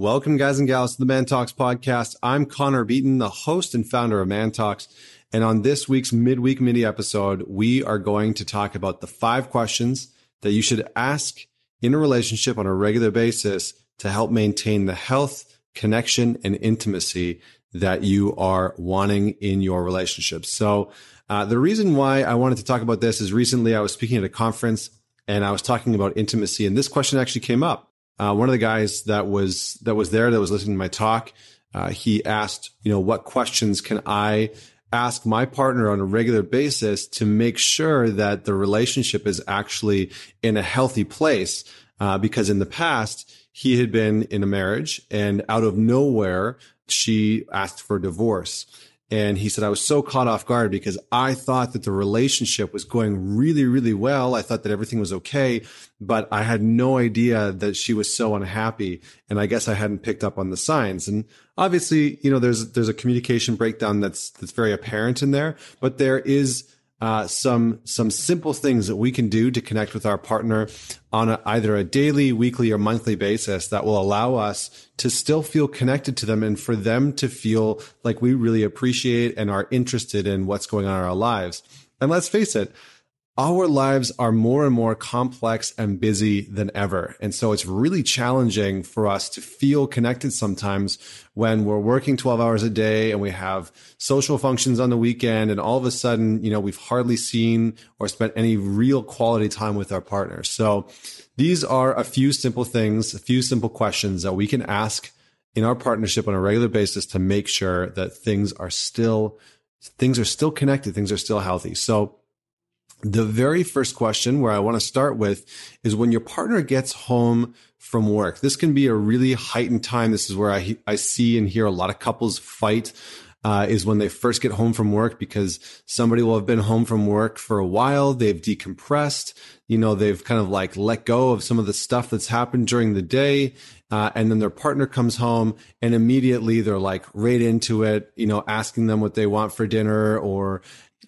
Welcome, guys and gals, to the Man Talks podcast. I'm Connor Beaton, the host and founder of Man Talks. And on this week's midweek mini episode, we are going to talk about the five questions that you should ask in a relationship on a regular basis to help maintain the health, connection, and intimacy that you are wanting in your relationship. So, uh, the reason why I wanted to talk about this is recently I was speaking at a conference and I was talking about intimacy, and this question actually came up. Uh, one of the guys that was that was there that was listening to my talk, uh, he asked, you know, what questions can I ask my partner on a regular basis to make sure that the relationship is actually in a healthy place? Uh, because in the past he had been in a marriage, and out of nowhere she asked for divorce. And he said, I was so caught off guard because I thought that the relationship was going really, really well. I thought that everything was okay, but I had no idea that she was so unhappy. And I guess I hadn't picked up on the signs. And obviously, you know, there's, there's a communication breakdown that's, that's very apparent in there, but there is uh, some some simple things that we can do to connect with our partner on a, either a daily, weekly, or monthly basis that will allow us to still feel connected to them and for them to feel like we really appreciate and are interested in what's going on in our lives. And let's face it, our lives are more and more complex and busy than ever. And so it's really challenging for us to feel connected sometimes when we're working 12 hours a day and we have social functions on the weekend. And all of a sudden, you know, we've hardly seen or spent any real quality time with our partner. So these are a few simple things, a few simple questions that we can ask in our partnership on a regular basis to make sure that things are still, things are still connected. Things are still healthy. So the very first question where I want to start with is when your partner gets home from work. This can be a really heightened time. This is where I, I see and hear a lot of couples fight. Uh, is when they first get home from work because somebody will have been home from work for a while. They've decompressed. You know, they've kind of like let go of some of the stuff that's happened during the day. Uh, and then their partner comes home and immediately they're like right into it, you know, asking them what they want for dinner or,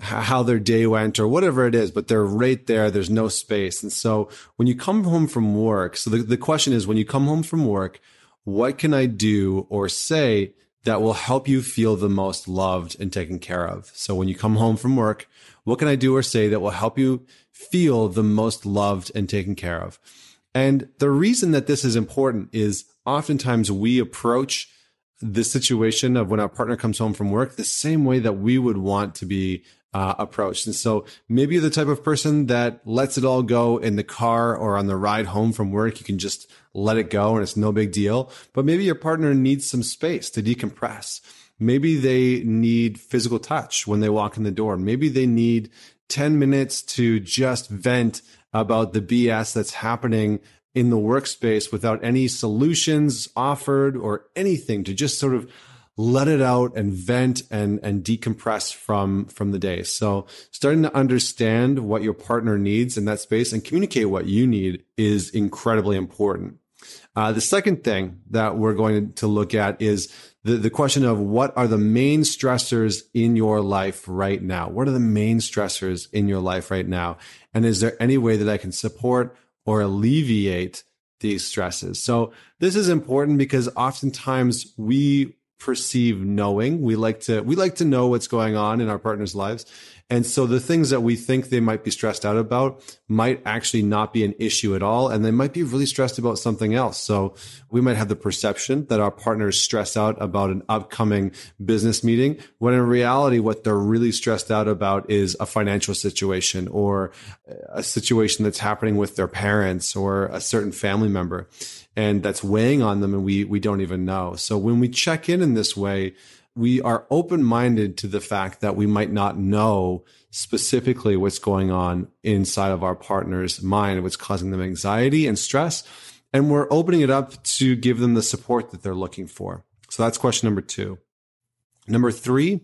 how their day went or whatever it is, but they're right there. There's no space. And so when you come home from work, so the, the question is when you come home from work, what can I do or say that will help you feel the most loved and taken care of? So when you come home from work, what can I do or say that will help you feel the most loved and taken care of? And the reason that this is important is oftentimes we approach the situation of when our partner comes home from work the same way that we would want to be uh, approached. And so maybe you're the type of person that lets it all go in the car or on the ride home from work. You can just let it go and it's no big deal. But maybe your partner needs some space to decompress. Maybe they need physical touch when they walk in the door. Maybe they need 10 minutes to just vent about the BS that's happening in the workspace without any solutions offered or anything to just sort of let it out and vent and and decompress from from the day so starting to understand what your partner needs in that space and communicate what you need is incredibly important uh, the second thing that we're going to look at is the, the question of what are the main stressors in your life right now? What are the main stressors in your life right now? And is there any way that I can support or alleviate these stresses? So this is important because oftentimes we perceive knowing. We like to we like to know what's going on in our partners' lives. And so the things that we think they might be stressed out about might actually not be an issue at all. And they might be really stressed about something else. So we might have the perception that our partners stress out about an upcoming business meeting, when in reality, what they're really stressed out about is a financial situation or a situation that's happening with their parents or a certain family member and that's weighing on them and we we don't even know. So when we check in in this way, we are open-minded to the fact that we might not know specifically what's going on inside of our partner's mind, what's causing them anxiety and stress, and we're opening it up to give them the support that they're looking for. So that's question number 2. Number 3,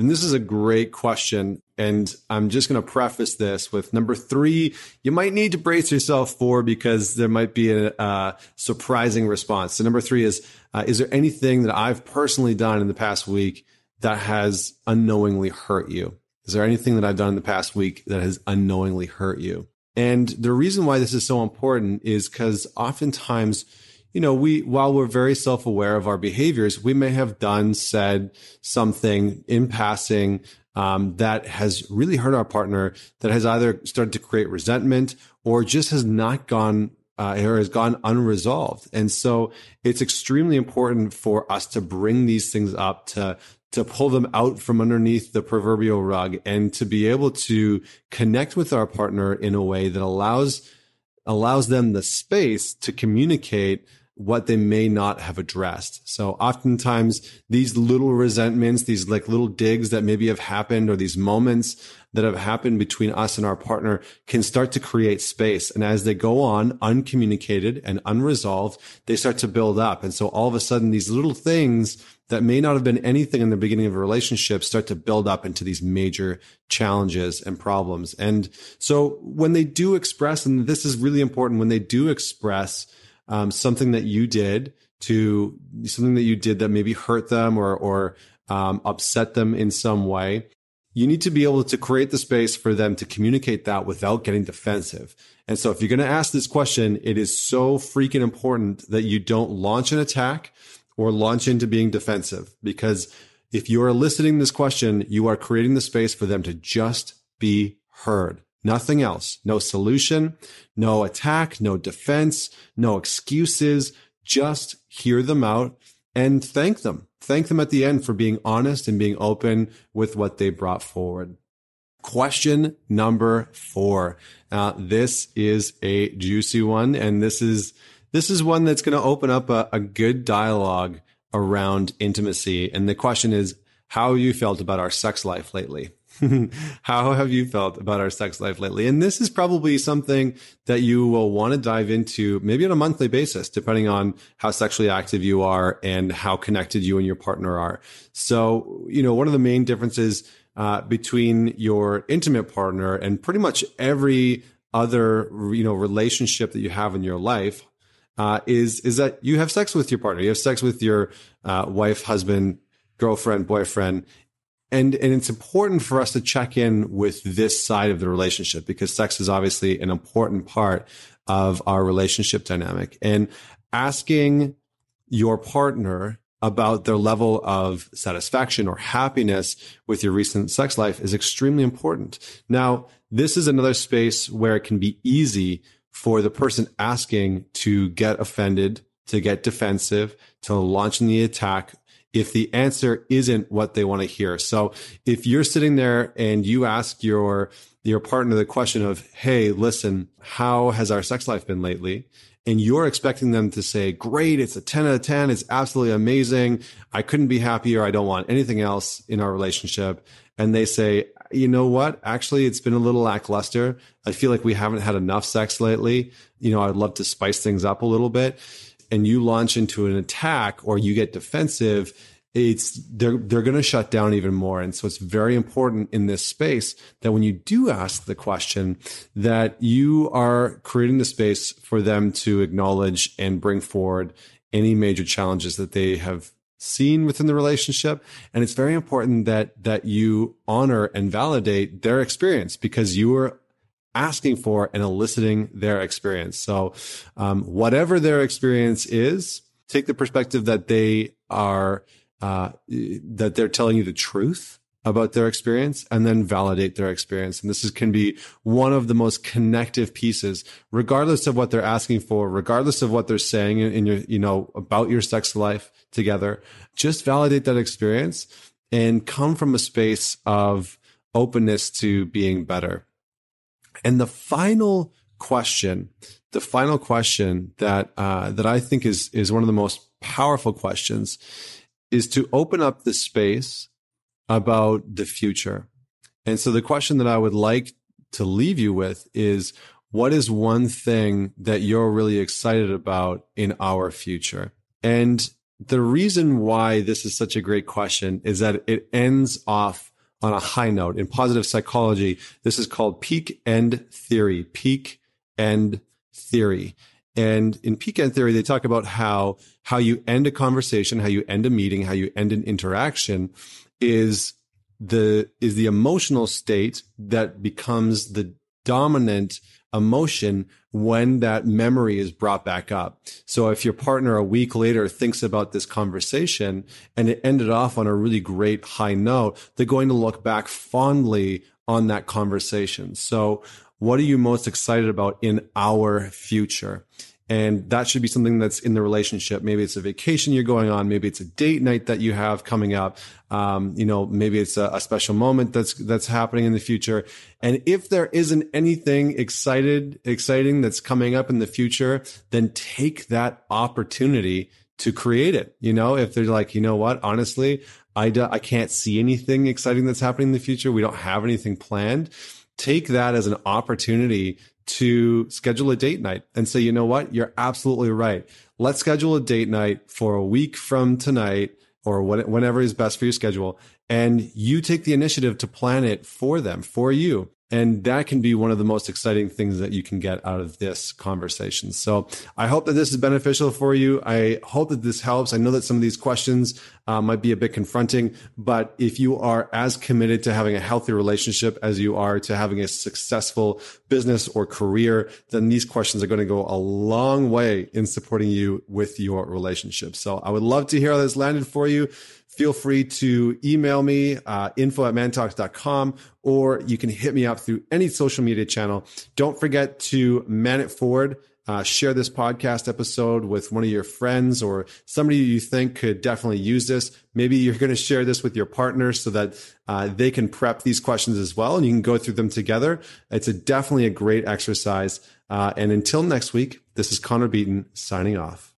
and this is a great question. And I'm just going to preface this with number three, you might need to brace yourself for because there might be a surprising response. So, number three is uh, Is there anything that I've personally done in the past week that has unknowingly hurt you? Is there anything that I've done in the past week that has unknowingly hurt you? And the reason why this is so important is because oftentimes you know, we, while we're very self aware of our behaviors, we may have done, said something in passing um, that has really hurt our partner, that has either started to create resentment or just has not gone uh, or has gone unresolved. And so it's extremely important for us to bring these things up to to pull them out from underneath the proverbial rug and to be able to connect with our partner in a way that allows allows them the space to communicate what they may not have addressed. So oftentimes these little resentments, these like little digs that maybe have happened or these moments that have happened between us and our partner can start to create space. And as they go on uncommunicated and unresolved, they start to build up. And so all of a sudden these little things that may not have been anything in the beginning of a relationship start to build up into these major challenges and problems. And so when they do express, and this is really important, when they do express um, something that you did to something that you did that maybe hurt them or, or um, upset them in some way, you need to be able to create the space for them to communicate that without getting defensive. And so if you're going to ask this question, it is so freaking important that you don't launch an attack or launch into being defensive because if you are eliciting this question, you are creating the space for them to just be heard. Nothing else. No solution, no attack, no defense, no excuses. Just hear them out and thank them. Thank them at the end for being honest and being open with what they brought forward. Question number four. Uh, this is a juicy one, and this is this is one that's going to open up a, a good dialogue around intimacy. And the question is, how you felt about our sex life lately? how have you felt about our sex life lately? And this is probably something that you will want to dive into maybe on a monthly basis, depending on how sexually active you are and how connected you and your partner are. So, you know, one of the main differences uh, between your intimate partner and pretty much every other, you know, relationship that you have in your life uh, is is that you have sex with your partner, you have sex with your uh, wife, husband, girlfriend, boyfriend, and and it's important for us to check in with this side of the relationship because sex is obviously an important part of our relationship dynamic, and asking your partner about their level of satisfaction or happiness with your recent sex life is extremely important. Now, this is another space where it can be easy for the person asking to get offended, to get defensive, to launch in the attack if the answer isn't what they want to hear. So if you're sitting there and you ask your your partner the question of, "Hey, listen, how has our sex life been lately?" and you're expecting them to say, "Great, it's a 10 out of 10, it's absolutely amazing. I couldn't be happier. I don't want anything else in our relationship." And they say, you know what? Actually, it's been a little lackluster. I feel like we haven't had enough sex lately. You know, I'd love to spice things up a little bit. And you launch into an attack or you get defensive, it's they're they're going to shut down even more. And so it's very important in this space that when you do ask the question that you are creating the space for them to acknowledge and bring forward any major challenges that they have seen within the relationship. And it's very important that that you honor and validate their experience because you are asking for and eliciting their experience so um, whatever their experience is take the perspective that they are uh, that they're telling you the truth about their experience and then validate their experience. And this is, can be one of the most connective pieces, regardless of what they're asking for, regardless of what they're saying in, in your, you know, about your sex life together. Just validate that experience and come from a space of openness to being better. And the final question, the final question that, uh, that I think is, is one of the most powerful questions is to open up the space about the future. And so the question that I would like to leave you with is what is one thing that you're really excited about in our future? And the reason why this is such a great question is that it ends off on a high note. In positive psychology, this is called peak end theory, peak end theory. And in peak end theory, they talk about how, how you end a conversation, how you end a meeting, how you end an interaction is the, is the emotional state that becomes the dominant emotion when that memory is brought back up. So if your partner a week later thinks about this conversation and it ended off on a really great high note, they're going to look back fondly on that conversation. So what are you most excited about in our future? And that should be something that's in the relationship. Maybe it's a vacation you're going on. Maybe it's a date night that you have coming up. Um, you know, maybe it's a, a, special moment that's, that's happening in the future. And if there isn't anything excited, exciting that's coming up in the future, then take that opportunity to create it. You know, if they're like, you know what, honestly, I, do, I can't see anything exciting that's happening in the future. We don't have anything planned. Take that as an opportunity to schedule a date night and say, you know what? You're absolutely right. Let's schedule a date night for a week from tonight or whenever is best for your schedule. And you take the initiative to plan it for them, for you. And that can be one of the most exciting things that you can get out of this conversation. So I hope that this is beneficial for you. I hope that this helps. I know that some of these questions uh, might be a bit confronting, but if you are as committed to having a healthy relationship as you are to having a successful business or career, then these questions are going to go a long way in supporting you with your relationship. So I would love to hear how this landed for you feel free to email me, uh, info at mantalks.com, or you can hit me up through any social media channel. Don't forget to man it forward. Uh, share this podcast episode with one of your friends or somebody you think could definitely use this. Maybe you're going to share this with your partner so that uh, they can prep these questions as well and you can go through them together. It's a, definitely a great exercise. Uh, and until next week, this is Connor Beaton signing off.